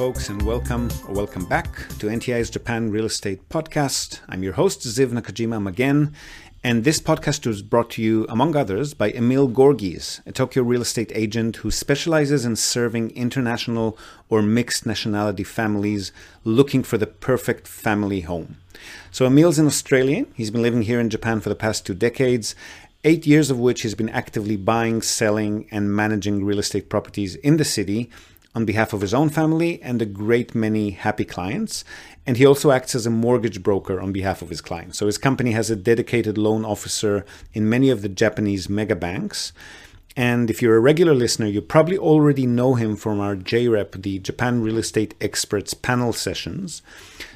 folks, and welcome or welcome back to NTI's Japan Real Estate Podcast. I'm your host, Ziv Nakajima again, and this podcast was brought to you, among others, by Emil Gorgees, a Tokyo real estate agent who specializes in serving international or mixed nationality families looking for the perfect family home. So, Emil's an Australian. He's been living here in Japan for the past two decades, eight years of which he's been actively buying, selling, and managing real estate properties in the city on behalf of his own family and a great many happy clients. And he also acts as a mortgage broker on behalf of his clients. So his company has a dedicated loan officer in many of the Japanese mega banks. And if you're a regular listener, you probably already know him from our JREP, the Japan Real Estate Experts panel sessions.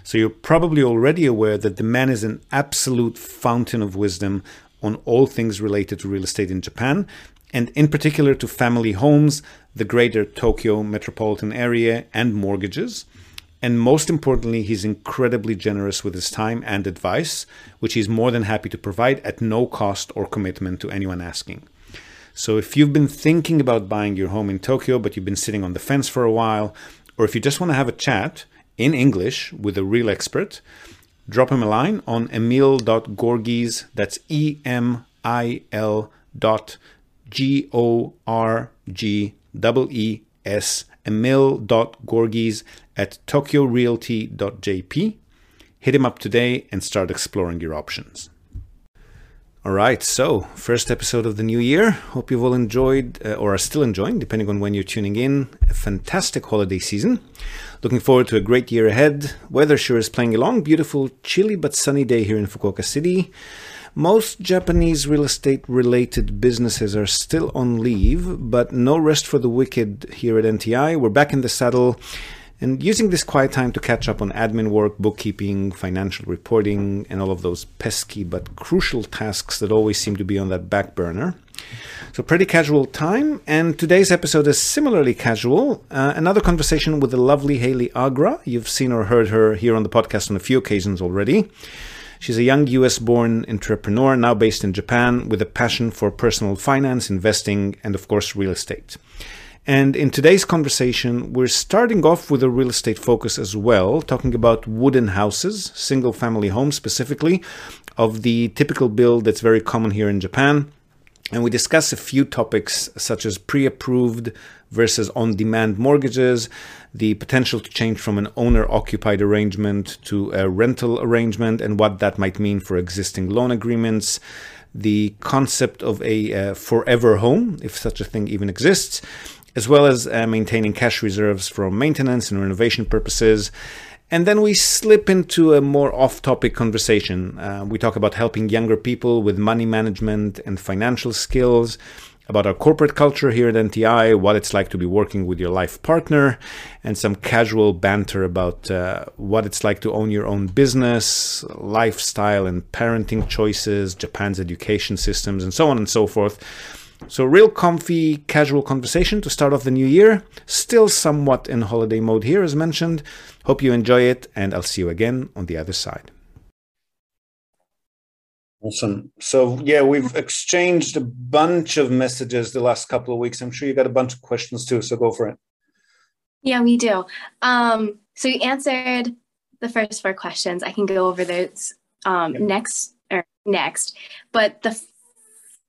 So you're probably already aware that the man is an absolute fountain of wisdom on all things related to real estate in Japan, and in particular to family homes, the greater Tokyo metropolitan area, and mortgages. And most importantly, he's incredibly generous with his time and advice, which he's more than happy to provide at no cost or commitment to anyone asking. So if you've been thinking about buying your home in Tokyo, but you've been sitting on the fence for a while, or if you just want to have a chat in English with a real expert, drop him a line on emil.gorgees, that's E M I L dot G O R G E S emil.gorgees at tokyorealty.jp. Hit him up today and start exploring your options. All right, so first episode of the new year. Hope you've all enjoyed uh, or are still enjoying, depending on when you're tuning in, a fantastic holiday season. Looking forward to a great year ahead. Weather sure is playing along. Beautiful, chilly but sunny day here in Fukuoka City. Most Japanese real estate related businesses are still on leave, but no rest for the wicked here at NTI. We're back in the saddle and using this quiet time to catch up on admin work, bookkeeping, financial reporting, and all of those pesky but crucial tasks that always seem to be on that back burner. So, pretty casual time, and today's episode is similarly casual. Uh, another conversation with the lovely Haley Agra. You've seen or heard her here on the podcast on a few occasions already. She's a young US born entrepreneur now based in Japan with a passion for personal finance, investing, and of course, real estate. And in today's conversation, we're starting off with a real estate focus as well, talking about wooden houses, single family homes specifically, of the typical build that's very common here in Japan. And we discuss a few topics such as pre approved versus on demand mortgages, the potential to change from an owner occupied arrangement to a rental arrangement, and what that might mean for existing loan agreements, the concept of a uh, forever home, if such a thing even exists, as well as uh, maintaining cash reserves for maintenance and renovation purposes. And then we slip into a more off topic conversation. Uh, we talk about helping younger people with money management and financial skills about our corporate culture here at NTI, what it's like to be working with your life partner, and some casual banter about uh, what it's like to own your own business, lifestyle and parenting choices, Japan's education systems, and so on and so forth. So, real comfy, casual conversation to start off the new year. Still somewhat in holiday mode here, as mentioned. Hope you enjoy it, and I'll see you again on the other side. Awesome. So yeah, we've exchanged a bunch of messages the last couple of weeks. I'm sure you got a bunch of questions too. So go for it. Yeah, we do. Um, so you answered the first four questions. I can go over those um, yep. next or next. But the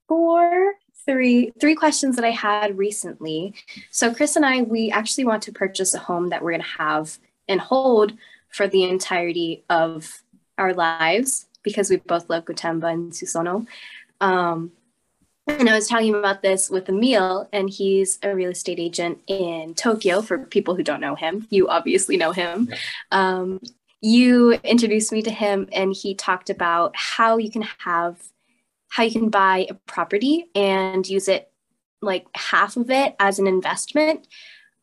four, three, three questions that I had recently. So Chris and I, we actually want to purchase a home that we're going to have and hold for the entirety of our lives because we both love Gotemba and Susono. Um, and I was talking about this with Emil, and he's a real estate agent in Tokyo. For people who don't know him, you obviously know him. Um, you introduced me to him, and he talked about how you can have, how you can buy a property and use it, like half of it as an investment.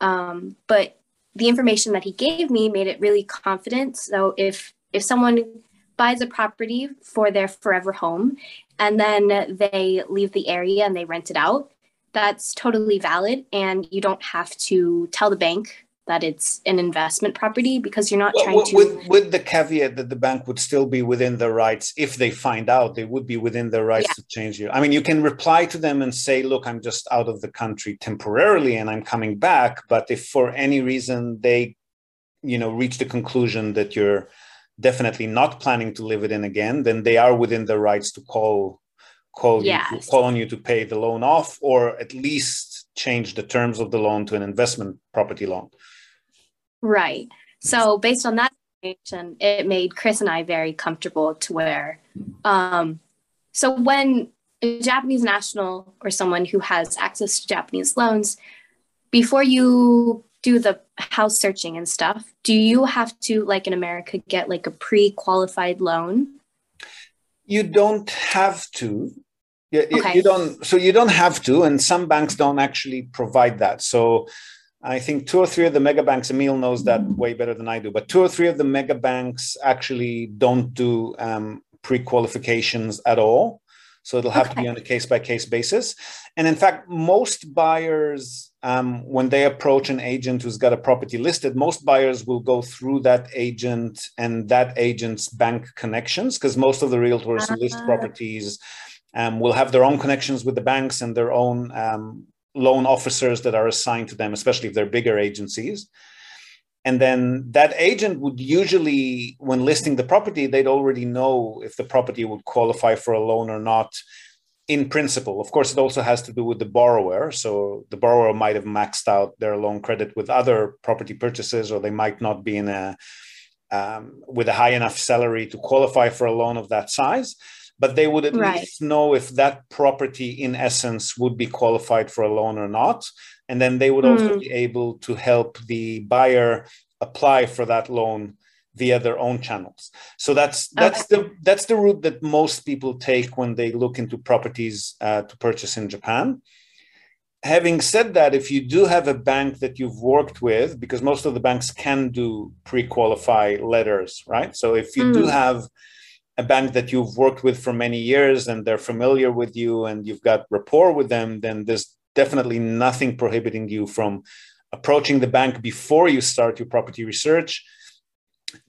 Um, but the information that he gave me made it really confident. So if if someone buys a property for their forever home and then they leave the area and they rent it out, that's totally valid. And you don't have to tell the bank that it's an investment property because you're not well, trying to. With, with the caveat that the bank would still be within their rights, if they find out, they would be within their rights yeah. to change you. I mean, you can reply to them and say, look, I'm just out of the country temporarily and I'm coming back. But if for any reason they you know reach the conclusion that you're definitely not planning to live it in again, then they are within their rights to call call yes. you to, call on you to pay the loan off or at least change the terms of the loan to an investment property loan. Right. So based on that information, it made Chris and I very comfortable to where um so when a Japanese national or someone who has access to Japanese loans, before you do the house searching and stuff, do you have to, like in America, get like a pre qualified loan? You don't have to. You, okay. you don't. So you don't have to, and some banks don't actually provide that. So I think two or three of the mega banks, Emil knows that way better than I do, but two or three of the mega banks actually don't do um, pre qualifications at all. So it'll have okay. to be on a case by case basis. And in fact, most buyers, um, when they approach an agent who's got a property listed, most buyers will go through that agent and that agent's bank connections because most of the realtors uh-huh. who list ah. properties um, will have their own connections with the banks and their own um, loan officers that are assigned to them, especially if they're bigger agencies. And then that agent would usually when listing the property they'd already know if the property would qualify for a loan or not in principle. Of course it also has to do with the borrower. So the borrower might have maxed out their loan credit with other property purchases or they might not be in a um, with a high enough salary to qualify for a loan of that size but they would at right. least know if that property in essence would be qualified for a loan or not and then they would also mm. be able to help the buyer apply for that loan via their own channels so that's that's okay. the that's the route that most people take when they look into properties uh, to purchase in japan having said that if you do have a bank that you've worked with because most of the banks can do pre-qualify letters right so if you mm. do have a bank that you've worked with for many years and they're familiar with you and you've got rapport with them then there's definitely nothing prohibiting you from approaching the bank before you start your property research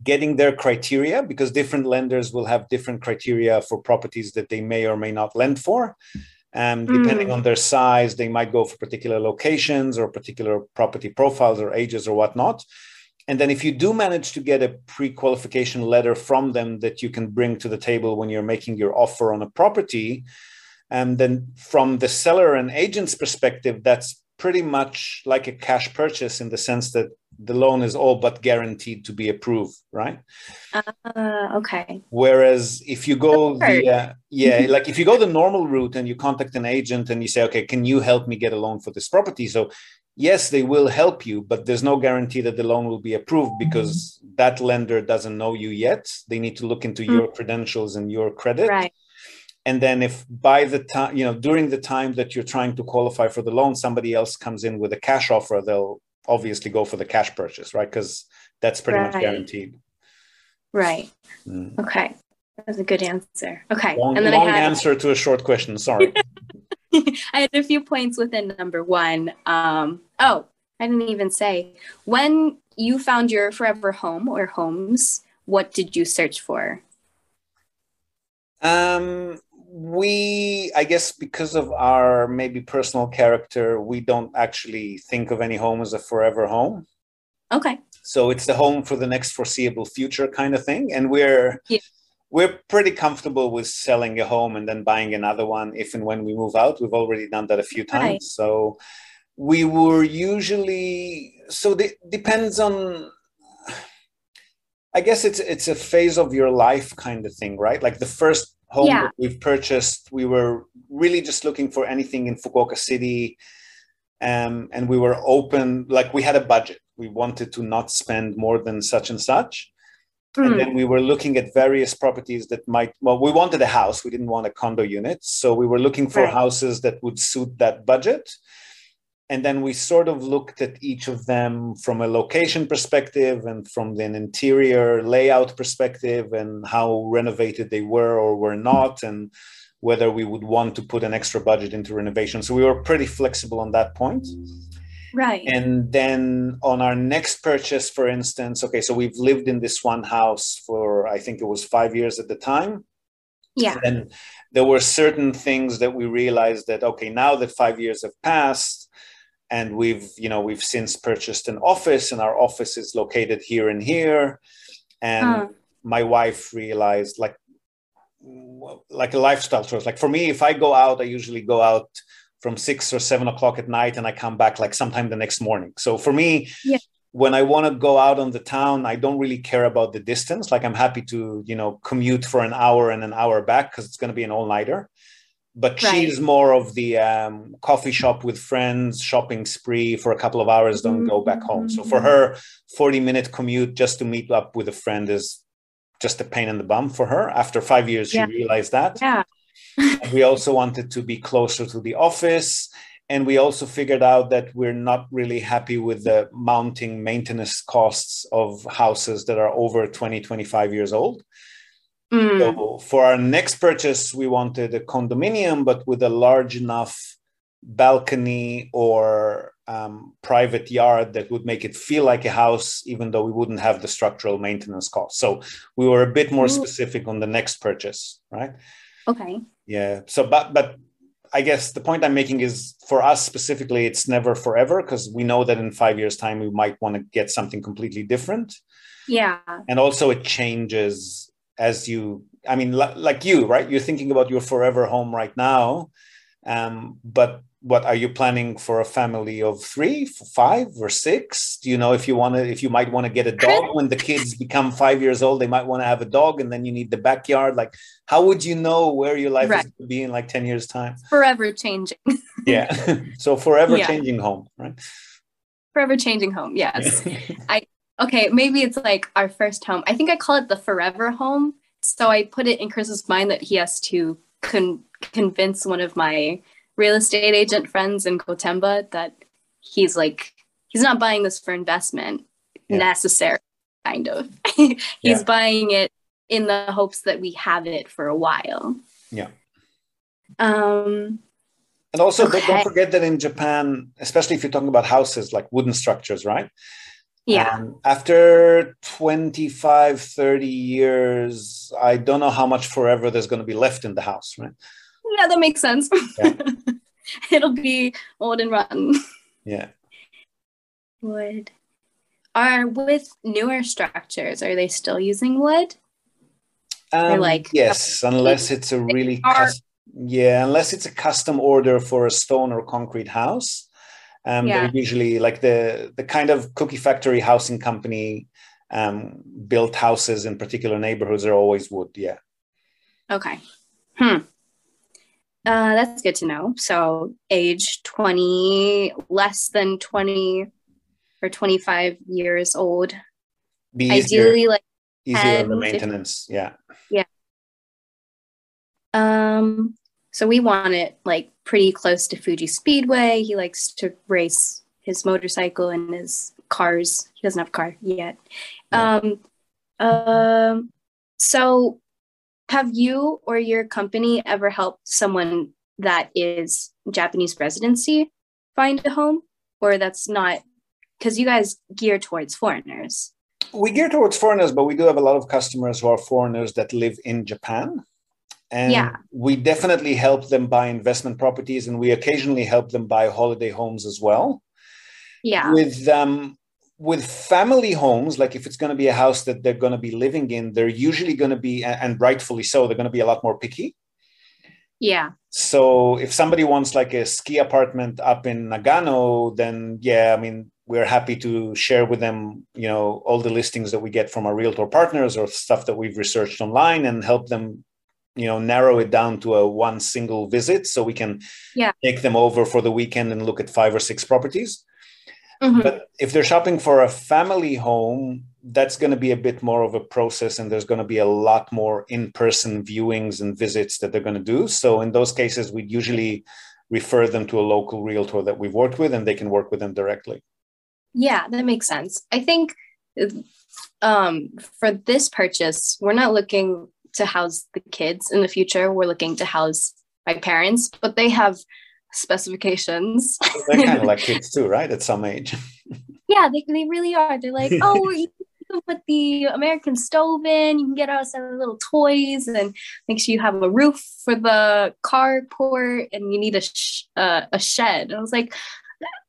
getting their criteria because different lenders will have different criteria for properties that they may or may not lend for um, depending mm. on their size they might go for particular locations or particular property profiles or ages or whatnot and then if you do manage to get a pre-qualification letter from them that you can bring to the table when you're making your offer on a property and then from the seller and agent's perspective, that's pretty much like a cash purchase in the sense that the loan is all but guaranteed to be approved, right? Uh, okay. Whereas if you go the uh, yeah, like if you go the normal route and you contact an agent and you say, okay, can you help me get a loan for this property? So yes, they will help you, but there's no guarantee that the loan will be approved because mm-hmm. that lender doesn't know you yet. They need to look into mm-hmm. your credentials and your credit. Right and then if by the time you know during the time that you're trying to qualify for the loan somebody else comes in with a cash offer they'll obviously go for the cash purchase right because that's pretty right. much guaranteed right mm. okay that's a good answer okay long, and then long I had, answer to a short question sorry i had a few points within number one um, oh i didn't even say. When you found your forever home or homes what did you search for? Um, we i guess because of our maybe personal character we don't actually think of any home as a forever home. Okay. So it's the home for the next foreseeable future kind of thing. And we're yeah. We're pretty comfortable with selling a home and then buying another one if and when we move out we've already done that a few times right. so we were usually so it depends on I guess it's it's a phase of your life kind of thing, right? Like the first home yeah. that we've purchased, we were really just looking for anything in Fukuoka City. Um, and we were open, like we had a budget. We wanted to not spend more than such and such. Mm. And hmm. then we were looking at various properties that might, well, we wanted a house. We didn't want a condo unit. So we were looking for right. houses that would suit that budget and then we sort of looked at each of them from a location perspective and from an interior layout perspective and how renovated they were or were not and whether we would want to put an extra budget into renovation so we were pretty flexible on that point right. And then on our next purchase for instance okay so we've lived in this one house for i think it was five years at the time. Yeah. And there were certain things that we realized that okay now that five years have passed and we've you know we've since purchased an office and our office is located here and here. And huh. my wife realized like like a lifestyle choice. Like for me if i go out i usually go out from six or seven o'clock at night and i come back like sometime the next morning so for me yeah. when i want to go out on the town i don't really care about the distance like i'm happy to you know commute for an hour and an hour back because it's going to be an all-nighter but right. she's more of the um, coffee shop with friends shopping spree for a couple of hours don't mm-hmm. go back home so for her 40 minute commute just to meet up with a friend is just a pain in the bum for her after five years yeah. she realized that yeah we also wanted to be closer to the office and we also figured out that we're not really happy with the mounting maintenance costs of houses that are over 20 25 years old Mm. So for our next purchase, we wanted a condominium, but with a large enough balcony or um, private yard that would make it feel like a house, even though we wouldn't have the structural maintenance cost. So we were a bit more Ooh. specific on the next purchase, right? Okay. Yeah. So, but but I guess the point I'm making is for us specifically, it's never forever because we know that in five years' time we might want to get something completely different. Yeah. And also, it changes as you i mean like you right you're thinking about your forever home right now um, but what are you planning for a family of three five or six do you know if you want to if you might want to get a dog when the kids become five years old they might want to have a dog and then you need the backyard like how would you know where your life right. is going to be in like 10 years time forever changing yeah so forever yeah. changing home right forever changing home yes i okay, maybe it's like our first home. I think I call it the forever home. So I put it in Chris's mind that he has to con- convince one of my real estate agent friends in Gotemba that he's like, he's not buying this for investment yeah. necessarily, kind of. he's yeah. buying it in the hopes that we have it for a while. Yeah. Um, and also, okay. don't forget that in Japan, especially if you're talking about houses like wooden structures, right? Yeah. Um, after 25, 30 years, I don't know how much forever there's going to be left in the house, right? Yeah, that makes sense. Yeah. It'll be old and rotten. Yeah. Wood. Are with newer structures, are they still using wood? Um, like yes, unless it's a really custom, yeah, unless it's a custom order for a stone or concrete house. Um, yeah. They're usually like the the kind of cookie factory housing company um, built houses in particular neighborhoods are always wood. Yeah. Okay. Hmm. Uh, that's good to know. So age 20, less than 20 or 25 years old. Be Ideally, easier, like easier the maintenance. Yeah. Yeah. Um, so we want it like pretty close to Fuji Speedway. He likes to race his motorcycle and his cars. He doesn't have a car yet. Yeah. Um, um, so have you or your company ever helped someone that is Japanese residency find a home? Or that's not because you guys gear towards foreigners. We gear towards foreigners, but we do have a lot of customers who are foreigners that live in Japan. And yeah. we definitely help them buy investment properties and we occasionally help them buy holiday homes as well. Yeah. With um with family homes, like if it's going to be a house that they're going to be living in, they're usually going to be, and rightfully so, they're going to be a lot more picky. Yeah. So if somebody wants like a ski apartment up in Nagano, then yeah, I mean, we're happy to share with them, you know, all the listings that we get from our realtor partners or stuff that we've researched online and help them you know narrow it down to a one single visit so we can yeah. take them over for the weekend and look at five or six properties mm-hmm. but if they're shopping for a family home that's going to be a bit more of a process and there's going to be a lot more in-person viewings and visits that they're going to do so in those cases we usually refer them to a local realtor that we've worked with and they can work with them directly yeah that makes sense i think um, for this purchase we're not looking to house the kids in the future. We're looking to house my parents, but they have specifications. They're kind of like kids too, right? At some age. yeah, they, they really are. They're like, oh, you can put the American stove in, you can get us some little toys, and make sure you have a roof for the carport, and you need a sh- uh, a shed. And I was like,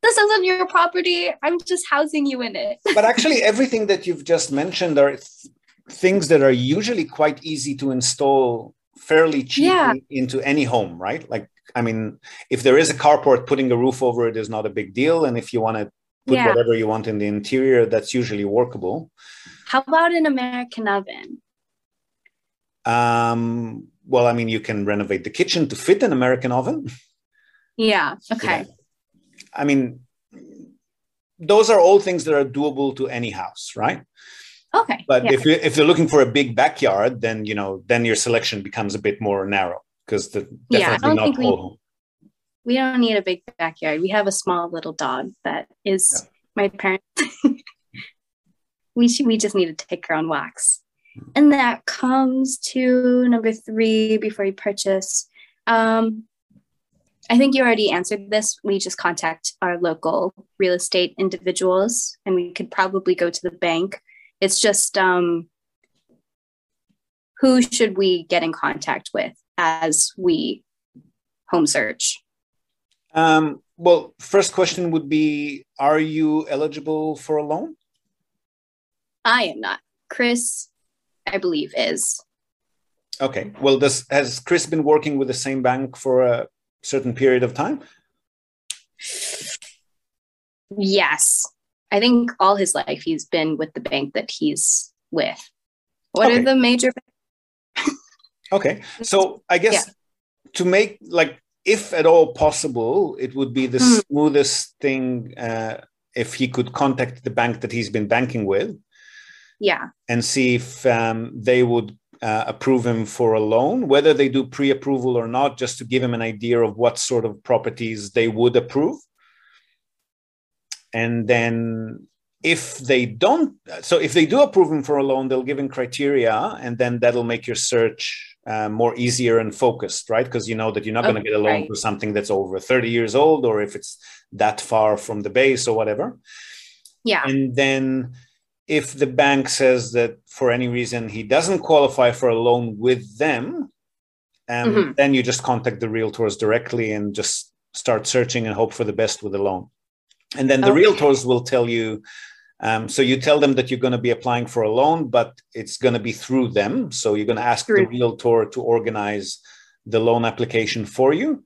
this isn't your property. I'm just housing you in it. but actually, everything that you've just mentioned are th- things that are usually quite easy to install fairly cheaply yeah. into any home, right? Like, I mean, if there is a carport, putting a roof over it is not a big deal. And if you want to put yeah. whatever you want in the interior, that's usually workable. How about an American oven? Um, well, I mean, you can renovate the kitchen to fit an American oven. Yeah. Okay. Yeah. I mean, those are all things that are doable to any house, right? Okay. But yeah. if you if you're looking for a big backyard, then you know then your selection becomes a bit more narrow because the definitely yeah, I don't not think we, we don't need a big backyard. We have a small little dog that is yeah. my parents. we should, we just need to take her on walks, and that comes to number three before you purchase. Um, I think you already answered this. We just contact our local real estate individuals, and we could probably go to the bank. It's just um, who should we get in contact with as we home search? Um, well, first question would be Are you eligible for a loan? I am not. Chris, I believe, is. Okay. Well, does has Chris been working with the same bank for a certain period of time? Yes. I think all his life he's been with the bank that he's with. What okay. are the major Okay. So I guess yeah. to make like if at all possible, it would be the mm. smoothest thing uh, if he could contact the bank that he's been banking with. Yeah. And see if um, they would uh, approve him for a loan, whether they do pre approval or not, just to give him an idea of what sort of properties they would approve. And then if they don't, so if they do approve him for a loan, they'll give him criteria, and then that'll make your search uh, more easier and focused, right? Because you know that you're not okay, going to get a loan right. for something that's over 30 years old, or if it's that far from the base or whatever. Yeah. And then if the bank says that for any reason he doesn't qualify for a loan with them, um, mm-hmm. then you just contact the realtors directly and just start searching and hope for the best with a loan. And then the okay. realtors will tell you. Um, so you tell them that you're going to be applying for a loan, but it's going to be through them. So you're going to ask the realtor to organize the loan application for you.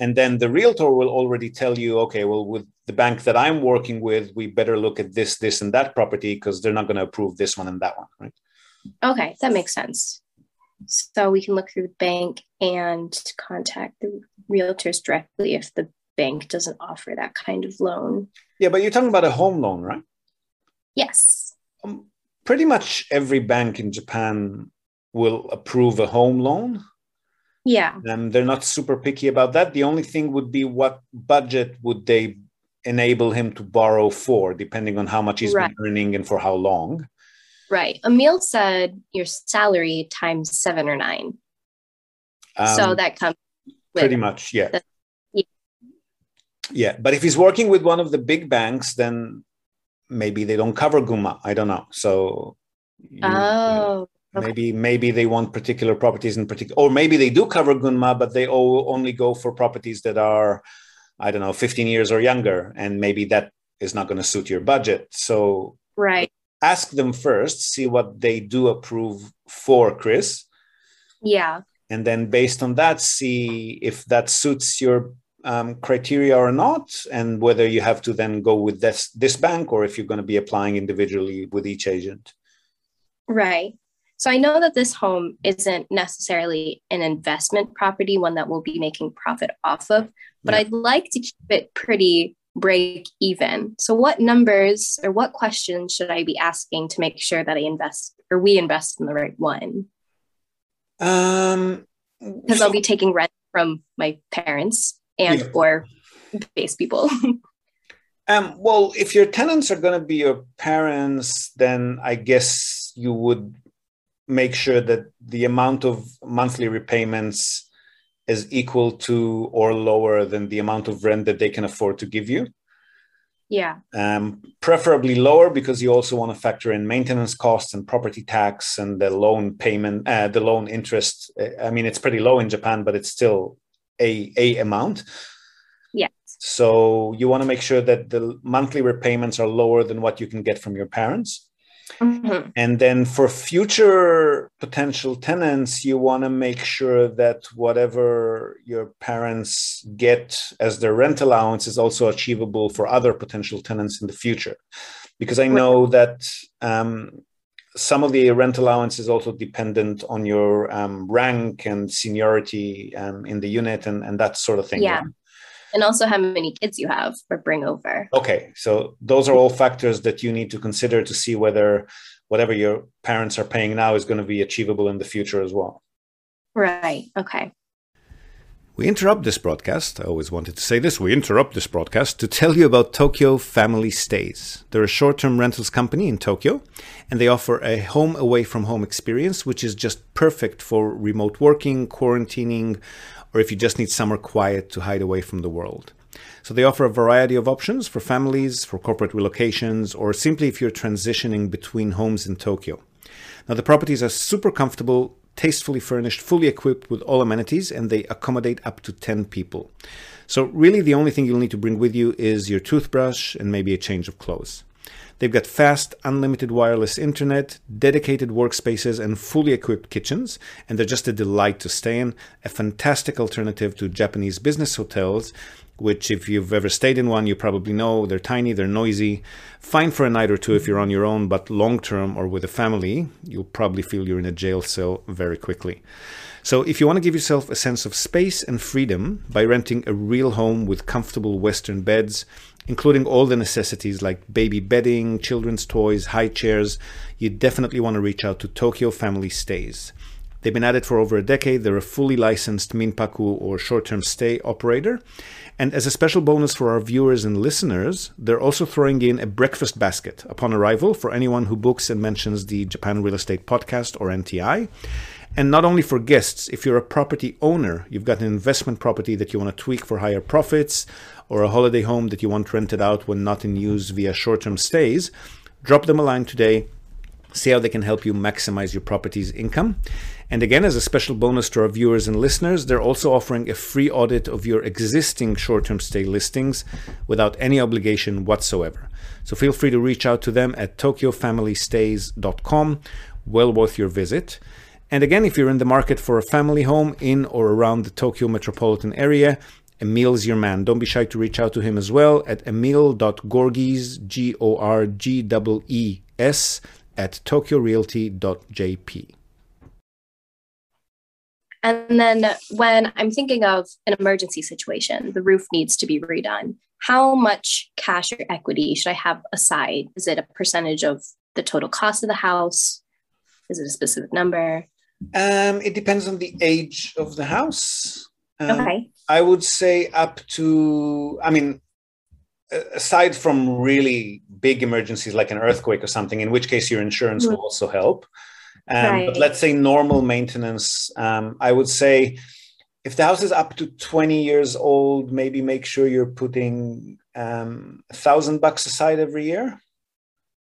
And then the realtor will already tell you, okay, well, with the bank that I'm working with, we better look at this, this, and that property because they're not going to approve this one and that one, right? Okay, that makes sense. So we can look through the bank and contact the realtors directly if the bank doesn't offer that kind of loan. Yeah, but you're talking about a home loan, right? Yes. Um, pretty much every bank in Japan will approve a home loan. Yeah. And they're not super picky about that. The only thing would be what budget would they enable him to borrow for, depending on how much he's right. been earning and for how long. Right. Emil said your salary times seven or nine. Um, so that comes pretty much, yeah. The, yeah. But if he's working with one of the big banks, then maybe they don't cover Gunma. I don't know. So you, oh. Maybe maybe they want particular properties in particular, or maybe they do cover Gunma, but they only go for properties that are I don't know, 15 years or younger, and maybe that is not going to suit your budget. So, right. Ask them first, see what they do approve for Chris. Yeah. And then based on that, see if that suits your um, criteria or not, and whether you have to then go with this this bank or if you're going to be applying individually with each agent. Right. So I know that this home isn't necessarily an investment property, one that we'll be making profit off of, but yeah. I'd like to keep it pretty break even. So what numbers or what questions should I be asking to make sure that I invest or we invest in the right one? Um because I'll be taking rent from my parents and yeah. or base people. um, well, if your tenants are going to be your parents, then I guess you would make sure that the amount of monthly repayments is equal to or lower than the amount of rent that they can afford to give you. Yeah. Um, preferably lower because you also want to factor in maintenance costs and property tax and the loan payment, uh, the loan interest. I mean, it's pretty low in Japan, but it's still a a amount. Yes. So you want to make sure that the monthly repayments are lower than what you can get from your parents. Mm-hmm. And then for future potential tenants, you want to make sure that whatever your parents get as their rent allowance is also achievable for other potential tenants in the future. Because I know that um, some of the rent allowance is also dependent on your um, rank and seniority um, in the unit and, and that sort of thing. Yeah. And also how many kids you have or bring over. Okay. So those are all factors that you need to consider to see whether whatever your parents are paying now is going to be achievable in the future as well. Right. Okay. We interrupt this broadcast. I always wanted to say this. We interrupt this broadcast to tell you about Tokyo Family Stays. They're a short term rentals company in Tokyo, and they offer a home away from home experience, which is just perfect for remote working, quarantining, or if you just need somewhere quiet to hide away from the world. So they offer a variety of options for families, for corporate relocations, or simply if you're transitioning between homes in Tokyo. Now, the properties are super comfortable, tastefully furnished, fully equipped with all amenities, and they accommodate up to 10 people. So, really, the only thing you'll need to bring with you is your toothbrush and maybe a change of clothes. They've got fast, unlimited wireless internet, dedicated workspaces, and fully equipped kitchens, and they're just a delight to stay in. A fantastic alternative to Japanese business hotels which if you've ever stayed in one, you probably know they're tiny, they're noisy. Fine for a night or two if you're on your own, but long term or with a family, you'll probably feel you're in a jail cell very quickly. So, if you want to give yourself a sense of space and freedom by renting a real home with comfortable Western beds, including all the necessities like baby bedding, children's toys, high chairs, you definitely want to reach out to Tokyo Family Stays. They've been at it for over a decade. They're a fully licensed Minpaku or short term stay operator. And as a special bonus for our viewers and listeners, they're also throwing in a breakfast basket upon arrival for anyone who books and mentions the Japan Real Estate Podcast or NTI. And not only for guests, if you're a property owner, you've got an investment property that you want to tweak for higher profits, or a holiday home that you want rented out when not in use via short term stays, drop them a line today see how they can help you maximize your property's income. And again, as a special bonus to our viewers and listeners, they're also offering a free audit of your existing short term stay listings without any obligation whatsoever. So feel free to reach out to them at tokyofamilystays.com. Well worth your visit. And again, if you're in the market for a family home in or around the Tokyo metropolitan area, Emil's your man. Don't be shy to reach out to him as well at emil.gorgees, G O R G E E S, at tokyorealty.jp. And then when I'm thinking of an emergency situation, the roof needs to be redone. How much cash or equity should I have aside? Is it a percentage of the total cost of the house? Is it a specific number? Um, it depends on the age of the house. Um, okay. I would say up to, I mean, aside from really big emergencies like an earthquake or something, in which case your insurance mm-hmm. will also help. Um, right. But let's say normal maintenance, um, I would say if the house is up to 20 years old, maybe make sure you're putting um, a thousand bucks aside every year. Okay.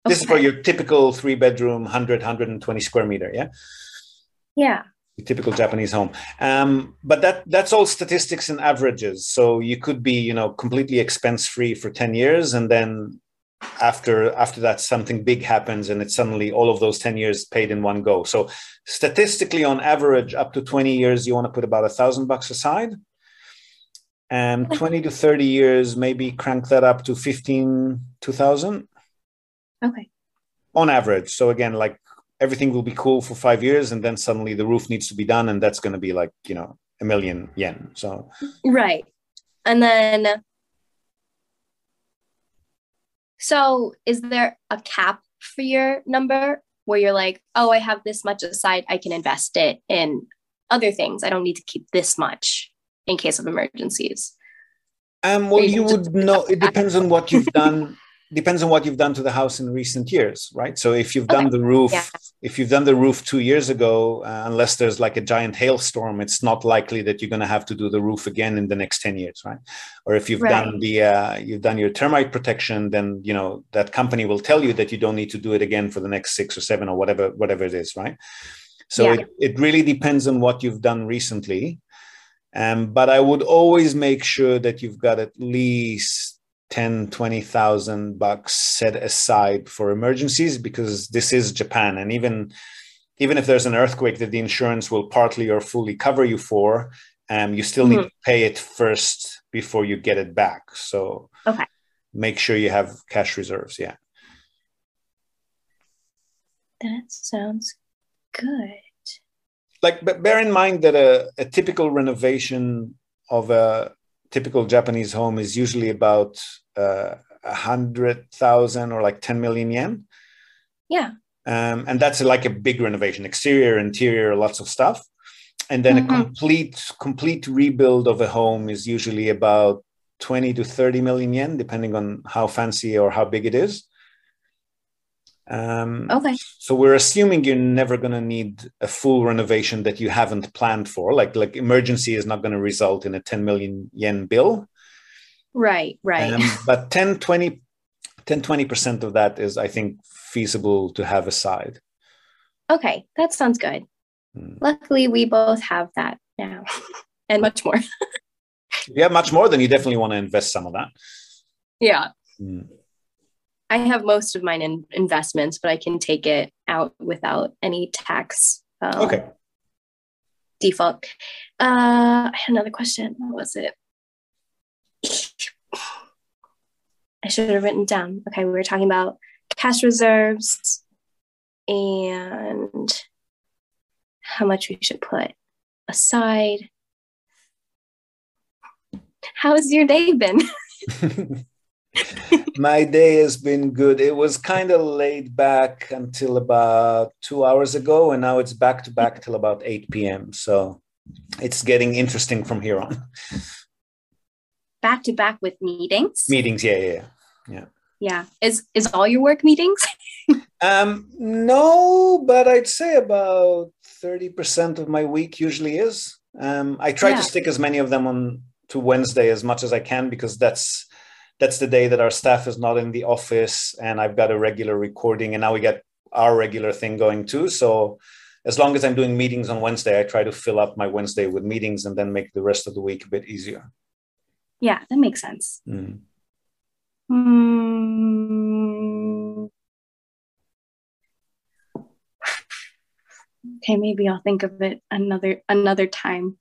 This is for your typical three bedroom, 100, 120 square meter. Yeah. Yeah typical Japanese home. Um, but that that's all statistics and averages. So you could be, you know, completely expense free for 10 years and then after after that something big happens and it's suddenly all of those 10 years paid in one go. So statistically on average up to 20 years you want to put about a thousand bucks aside. And 20 to 30 years maybe crank that up to 15 2000. Okay. On average. So again like everything will be cool for five years and then suddenly the roof needs to be done and that's going to be like you know a million yen so right and then so is there a cap for your number where you're like oh i have this much aside i can invest it in other things. I don't need to keep this much in case of emergencies. Um, well you would know. It depends on what you've done depends on what you've done to the house in recent years, right? So if you've done the roof, yeah. if you've done the roof two years ago, uh, unless there's like a giant hailstorm, it's not likely that you're going to have to do the roof again in the next ten years, right? Or if you've right. done the uh, you've done your termite protection, then you know that company will tell you that you don't need to do it again for the next six or seven or whatever whatever it is, right? So yeah. it, it really depends on what you've done recently Um, but I would always make sure that you've got at least 10, 20,000 bucks set aside for emergencies because this is Japan. And even, even if there's an earthquake that the insurance will partly or fully cover you for, um, you still mm-hmm. need to pay it first before you get it back. So okay. make sure you have cash reserves. Yeah. That sounds good. Like, but bear in mind that a, a typical renovation of a typical Japanese home is usually about uh, a uh, hundred thousand or like 10 million yen. Yeah. Um, and that's like a big renovation, exterior, interior, lots of stuff. And then mm-hmm. a complete complete rebuild of a home is usually about 20 to 30 million yen, depending on how fancy or how big it is. Um, okay. So we're assuming you're never going to need a full renovation that you haven't planned for. Like like emergency is not going to result in a 10 million yen bill. Right, right. Um, but 10, 20, 10, 20% of that is, I think, feasible to have aside. Okay, that sounds good. Hmm. Luckily, we both have that now and much more. yeah, much more, then you definitely want to invest some of that. Yeah. Hmm. I have most of mine in investments, but I can take it out without any tax. Um, okay. Default. Uh, I had another question. What was it? I should have written down. Okay, we were talking about cash reserves and how much we should put aside. How's your day been? my day has been good. It was kind of laid back until about two hours ago, and now it's back to back till about 8 p.m. So it's getting interesting from here on. Back to back with meetings? Meetings, yeah, yeah, yeah. Yeah. Is is all your work meetings? um, no, but I'd say about 30% of my week usually is. Um, I try yeah. to stick as many of them on to Wednesday as much as I can because that's that's the day that our staff is not in the office and I've got a regular recording and now we get our regular thing going too. So as long as I'm doing meetings on Wednesday, I try to fill up my Wednesday with meetings and then make the rest of the week a bit easier. Yeah, that makes sense. Mm. Mm. Okay, maybe I'll think of it another another time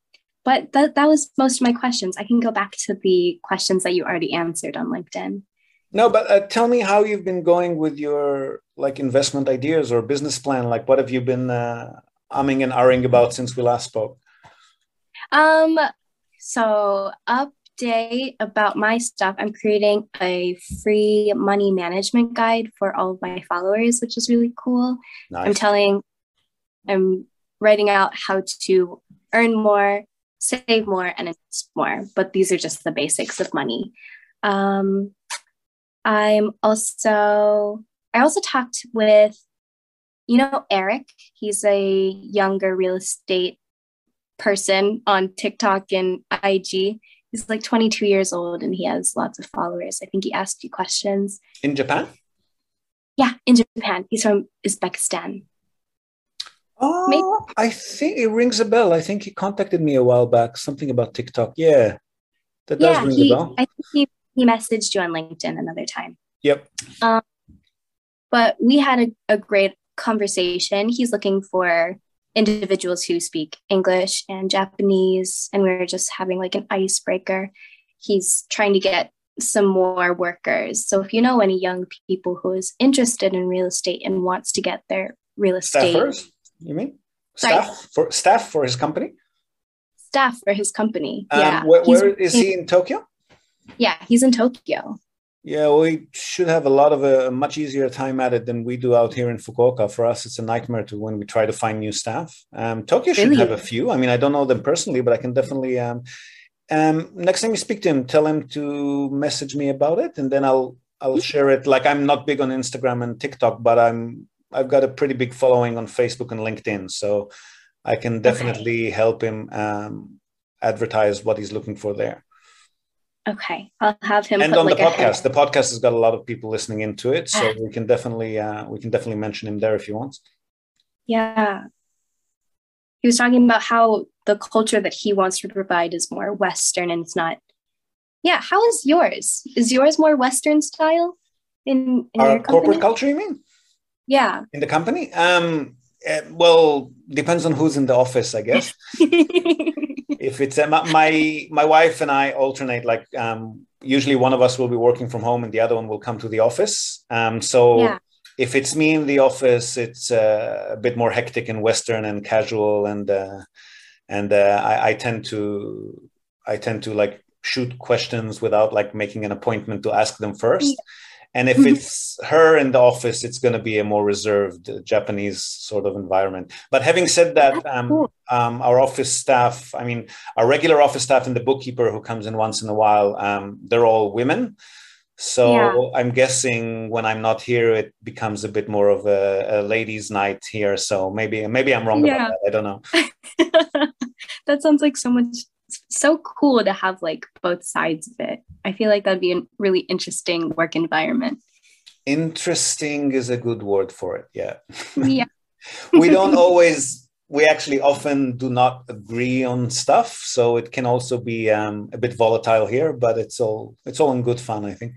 but that, that was most of my questions. I can go back to the questions that you already answered on LinkedIn. No, but uh, tell me how you've been going with your like investment ideas or business plan. Like, what have you been uh, umming and ahhing about since we last spoke? Um, so update about my stuff. I'm creating a free money management guide for all of my followers, which is really cool. Nice. I'm telling, I'm writing out how to earn more, save more and invest more. But these are just the basics of money. Um, I'm also, I also talked with, you know, Eric. He's a younger real estate person on TikTok and IG. He's like 22 years old and he has lots of followers. I think he asked you questions. In Japan? Yeah, in Japan. He's from Uzbekistan. Oh, Maybe. I think it rings a bell. I think he contacted me a while back, something about TikTok. Yeah, that does ring he, a bell. I think he, he messaged you on LinkedIn another time. Yep. Um, but we had a, a great conversation. He's looking for individuals who speak English and Japanese, and we were just having like an icebreaker. He's trying to get some more workers. So if you know any young people who is interested in real estate and wants to get their real estate Staffers? You mean staff Sorry. for staff for his company? Staff for his company. Um, yeah. Where, where is he in Tokyo? Yeah, he's in Tokyo. Yeah, we should have a lot of a, a, much easier time at it than we do out here in Fukuoka. For us, it's a nightmare to when we try to find new staff. Um, Tokyo should really? have a few. I mean, I don't know them personally, but I can definitely. Um, um, next time you speak to him, tell him to message me about it, and then I'll I'll share it. Like I'm not big on Instagram and TikTok, but I'm I've got a pretty big following on Facebook and LinkedIn, so I can definitely okay. help him um, advertise what he's looking for there. Okay, I'll have him. And on like the podcast, the podcast has got a lot of people listening into it, so we can definitely uh, we can definitely mention him there if you want. Yeah, he was talking about how the culture that he wants to provide is more Western and it's not. Yeah, how is yours? Is yours more Western style in, in our corporate culture? You mean? Yeah. In the company? Um, uh, well, depends on who's in the office, I guess. if it's uh, my my wife and I alternate. Like um, usually, one of us will be working from home, and the other one will come to the office. Um, so. Yeah if it's me in the office, it's uh, a bit more hectic and Western and casual, and uh, and uh, I, I, tend to I tend to like shoot questions without like making an appointment to ask them first. And if it's her in the office, it's going to be a more reserved Japanese sort of environment. But having said that, um, um, our office staff, I mean, our regular office staff and the bookkeeper who comes in once in a while, um, they're all women. So yeah. I'm guessing when I'm not here, it becomes a bit more of a, a ladies' night here. So maybe maybe I'm wrong yeah. about that. I don't know. that sounds like so much so cool to have like both sides of it. I feel like that'd be a really interesting work environment. Interesting is a good word for it. Yeah. Yeah. we don't always we actually often do not agree on stuff so it can also be um, a bit volatile here but it's all it's all in good fun i think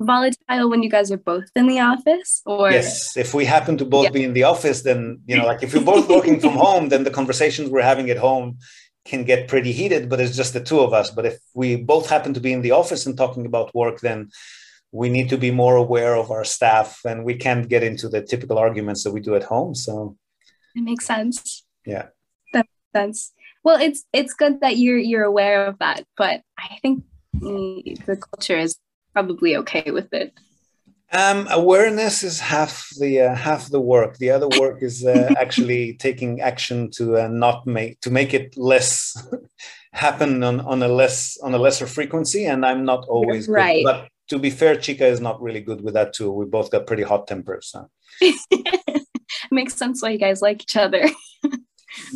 volatile when you guys are both in the office or yes if we happen to both yeah. be in the office then you know like if we're both working from home then the conversations we're having at home can get pretty heated but it's just the two of us but if we both happen to be in the office and talking about work then we need to be more aware of our staff and we can't get into the typical arguments that we do at home so it makes sense. Yeah. That makes sense. Well, it's it's good that you're you're aware of that, but I think the culture is probably okay with it. Um, awareness is half the uh, half the work. The other work is uh, actually taking action to uh, not make to make it less happen on, on a less on a lesser frequency. And I'm not always right. Good. But to be fair, Chika is not really good with that too. We both got pretty hot tempers. So. makes sense why you guys like each other.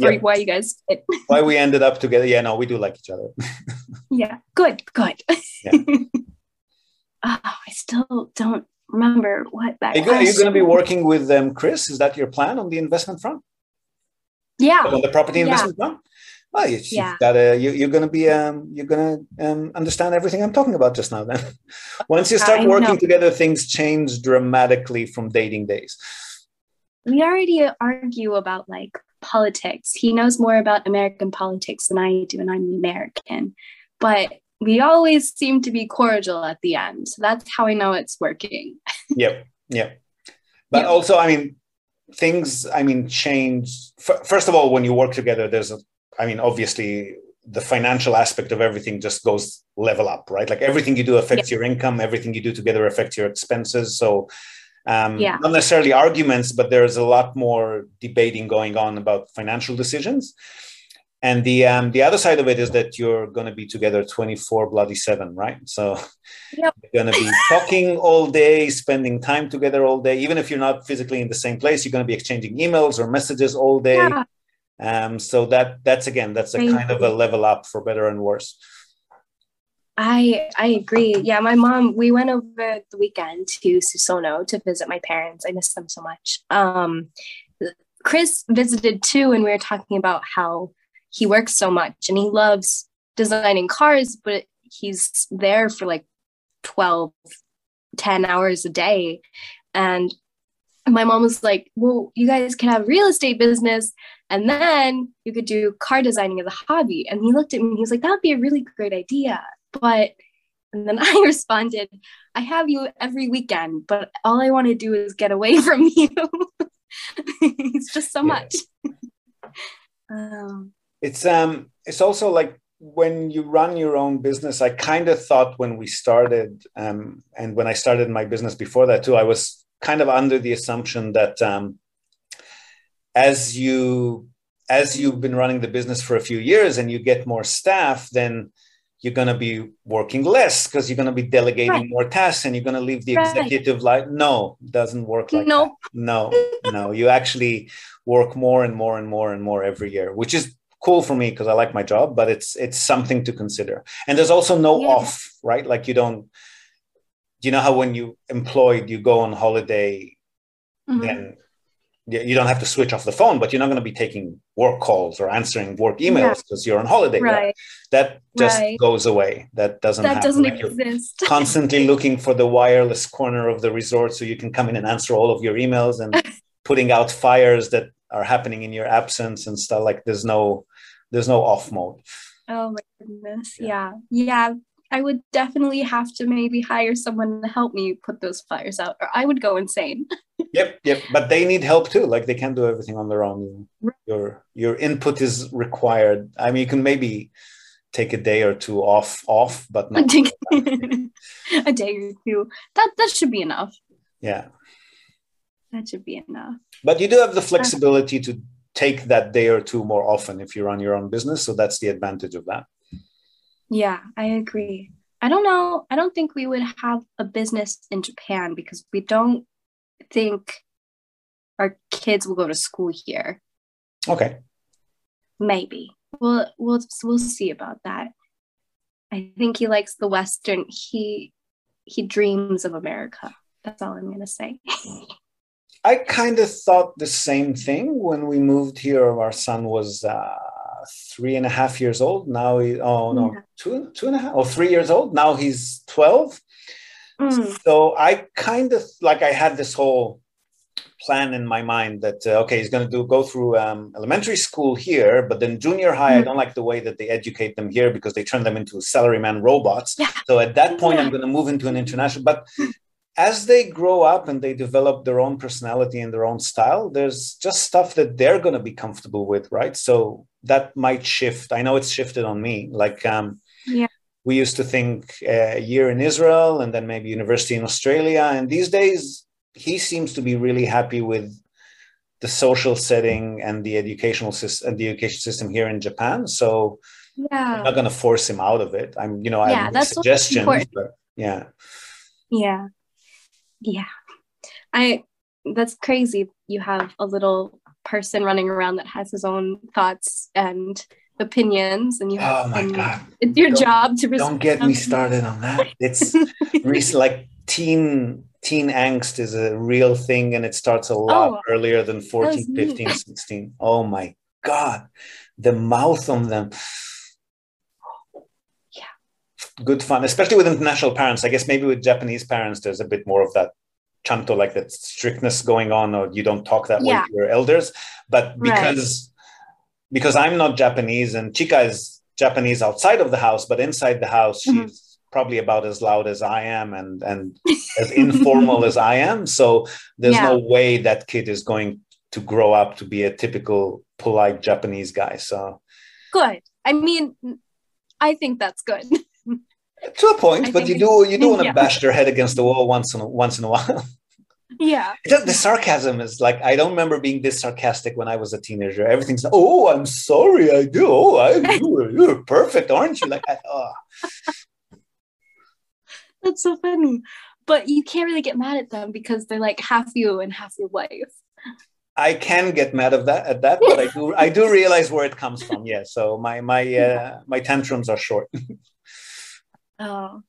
or why you guys why we ended up together. Yeah, no, we do like each other. yeah, good, good. Yeah. oh, I still don't remember what that. Are you, are you going to be working with um, Chris? Is that your plan on the investment front? Yeah. On the property investment yeah. front? Well, you, yeah. gotta, you, are going to be, um, you're going to um, understand everything I'm talking about just now. Then, once you start working together, things change dramatically from dating days we already argue about like politics. He knows more about American politics than I do, and I'm American. But we always seem to be cordial at the end. So that's how I know it's working. yep. Yep. But yep. also, I mean, things, I mean, change. First of all, when you work together, there's a, I mean, obviously, the financial aspect of everything just goes level up, right? Like everything you do affects yep. your income, everything you do together affects your expenses. So um, yeah. not necessarily arguments, but there's a lot more debating going on about financial decisions. And the um, the other side of it is that you're going to be together 24 bloody seven, right? So yep. you're going to be talking all day, spending time together all day. Even if you're not physically in the same place, you're going to be exchanging emails or messages all day. Yeah. Um, so that that's again that's a Thank kind you. of a level up for better and worse. I I agree. Yeah, my mom. We went over the weekend to Susono to visit my parents. I miss them so much. Um, Chris visited too, and we were talking about how he works so much and he loves designing cars, but he's there for like 12, 10 hours a day. And my mom was like, Well, you guys can have real estate business and then you could do car designing as a hobby. And he looked at me, and he was like, That would be a really great idea. But and then I responded, I have you every weekend, but all I want to do is get away from you. it's just so much. um, it's um it's also like when you run your own business, I kind of thought when we started, um, and when I started my business before that too, I was kind of under the assumption that um, as you as you've been running the business for a few years and you get more staff, then you're going to be working less because you're going to be delegating right. more tasks and you're going to leave the right. executive life no doesn't work like nope. that no no you actually work more and more and more and more every year which is cool for me because i like my job but it's it's something to consider and there's also no yeah. off right like you don't you know how when you employed you go on holiday mm-hmm. then you don't have to switch off the phone, but you're not going to be taking work calls or answering work emails because yeah. you're on holiday. Right. right? That just right. goes away. That doesn't. That happen. doesn't like exist. constantly looking for the wireless corner of the resort so you can come in and answer all of your emails and putting out fires that are happening in your absence and stuff. Like there's no, there's no off mode. Oh my goodness. Yeah. Yeah. yeah. I would definitely have to maybe hire someone to help me put those fires out, or I would go insane. yep, yep. But they need help too. Like they can't do everything on their own. Your your input is required. I mean, you can maybe take a day or two off, off, but not a day or two. That that should be enough. Yeah, that should be enough. But you do have the uh, flexibility to take that day or two more often if you run your own business. So that's the advantage of that. Yeah, I agree. I don't know. I don't think we would have a business in Japan because we don't think our kids will go to school here. Okay. Maybe. We'll we'll we'll see about that. I think he likes the western he he dreams of America. That's all I'm going to say. I kind of thought the same thing when we moved here. Our son was uh, three and a half years old. Now he, oh no, yeah. two, two and a half, or oh, three years old. Now he's 12. Mm. So I kind of like I had this whole plan in my mind that uh, okay he's going to do go through um, elementary school here but then junior high mm. i don't like the way that they educate them here because they turn them into salaryman robots yeah. so at that point yeah. i'm going to move into an international but as they grow up and they develop their own personality and their own style, there's just stuff that they're going to be comfortable with, right? So that might shift. I know it's shifted on me. Like, um, yeah. we used to think uh, a year in Israel and then maybe university in Australia. And these days, he seems to be really happy with the social setting and the educational system and the education system here in Japan. So yeah. I'm not going to force him out of it. I'm, you know, I yeah, have that's suggestions, but yeah. Yeah yeah. I that's crazy. You have a little person running around that has his own thoughts and opinions and you have oh my God. it's your don't, job to don't get me started on that. It's like teen teen angst is a real thing and it starts a lot oh, earlier than 14 15 16 oh my god. The mouth on them good fun, especially with international parents. I guess maybe with Japanese parents, there's a bit more of that chanto, like that strictness going on, or you don't talk that yeah. way to your elders. But because right. because I'm not Japanese and Chika is Japanese outside of the house, but inside the house, mm-hmm. she's probably about as loud as I am and and as informal as I am. So there's yeah. no way that kid is going to grow up to be a typical polite Japanese guy. So good. I mean, I think that's good. to a point, I but you do you do want to yeah. bash their head against the wall once in a, once in a while. Yeah. The sarcasm is like I don't remember being this sarcastic when I was a teenager. Everything's oh, I'm sorry, I do. Oh, I do. You're perfect, aren't you? Like, oh. That's so funny. But you can't really get mad at them because they're like half you and half your wife. I can get mad of that at that, but I do I do realize where it comes from. Yeah. So my my uh, my tantrums are short. Oh,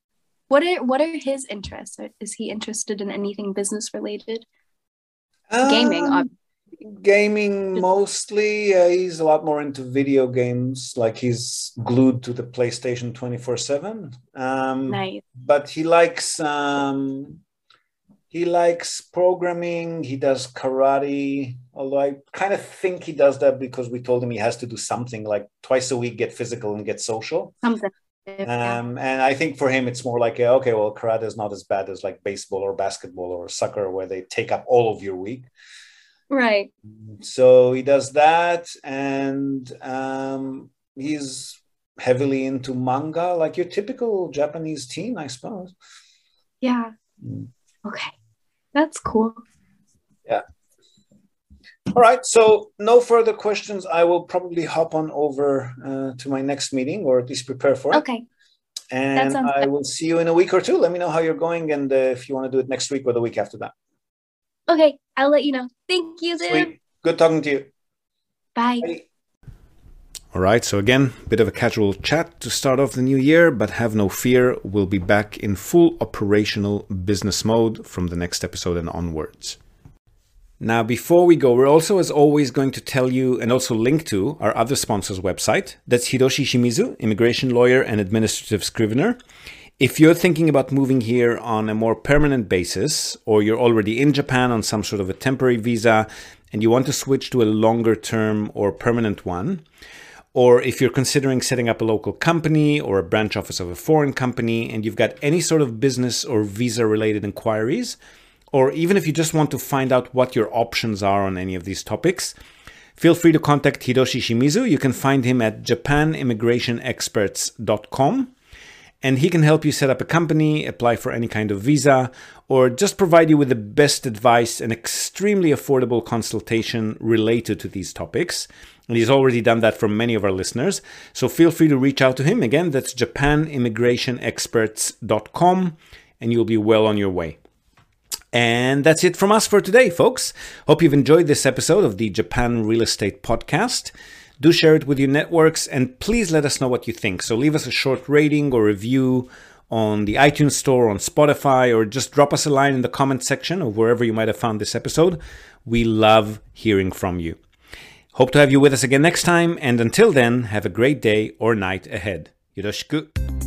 what are what are his interests? Is he interested in anything business related? Um, gaming, gaming mostly. Uh, he's a lot more into video games. Like he's glued to the PlayStation twenty four seven. Um, nice. But he likes um, he likes programming. He does karate. Although I kind of think he does that because we told him he has to do something like twice a week, get physical and get social. Something. Um, and I think for him, it's more like, okay, well, karate is not as bad as like baseball or basketball or soccer, where they take up all of your week. Right. So he does that, and um, he's heavily into manga, like your typical Japanese teen, I suppose. Yeah. Mm. Okay, that's cool. Yeah. All right. So no further questions. I will probably hop on over uh, to my next meeting, or at least prepare for it. Okay. And I will see you in a week or two. Let me know how you're going, and uh, if you want to do it next week or the week after that. Okay, I'll let you know. Thank you, Sweet. Good talking to you. Bye. Bye. All right, so again, bit of a casual chat to start off the new year, but have no fear, we'll be back in full operational business mode from the next episode and onwards. Now, before we go, we're also, as always, going to tell you and also link to our other sponsor's website. That's Hiroshi Shimizu, immigration lawyer and administrative scrivener. If you're thinking about moving here on a more permanent basis, or you're already in Japan on some sort of a temporary visa and you want to switch to a longer term or permanent one, or if you're considering setting up a local company or a branch office of a foreign company and you've got any sort of business or visa related inquiries, or even if you just want to find out what your options are on any of these topics, feel free to contact Hiroshi Shimizu. You can find him at japanimmigrationexperts.com and he can help you set up a company, apply for any kind of visa, or just provide you with the best advice and extremely affordable consultation related to these topics. And he's already done that for many of our listeners. So feel free to reach out to him. Again, that's japanimmigrationexperts.com, and you'll be well on your way. And that's it from us for today, folks. Hope you've enjoyed this episode of the Japan Real Estate Podcast. Do share it with your networks and please let us know what you think. So leave us a short rating or review on the iTunes Store, on Spotify, or just drop us a line in the comment section of wherever you might have found this episode. We love hearing from you. Hope to have you with us again next time, and until then, have a great day or night ahead. Yoroshiku.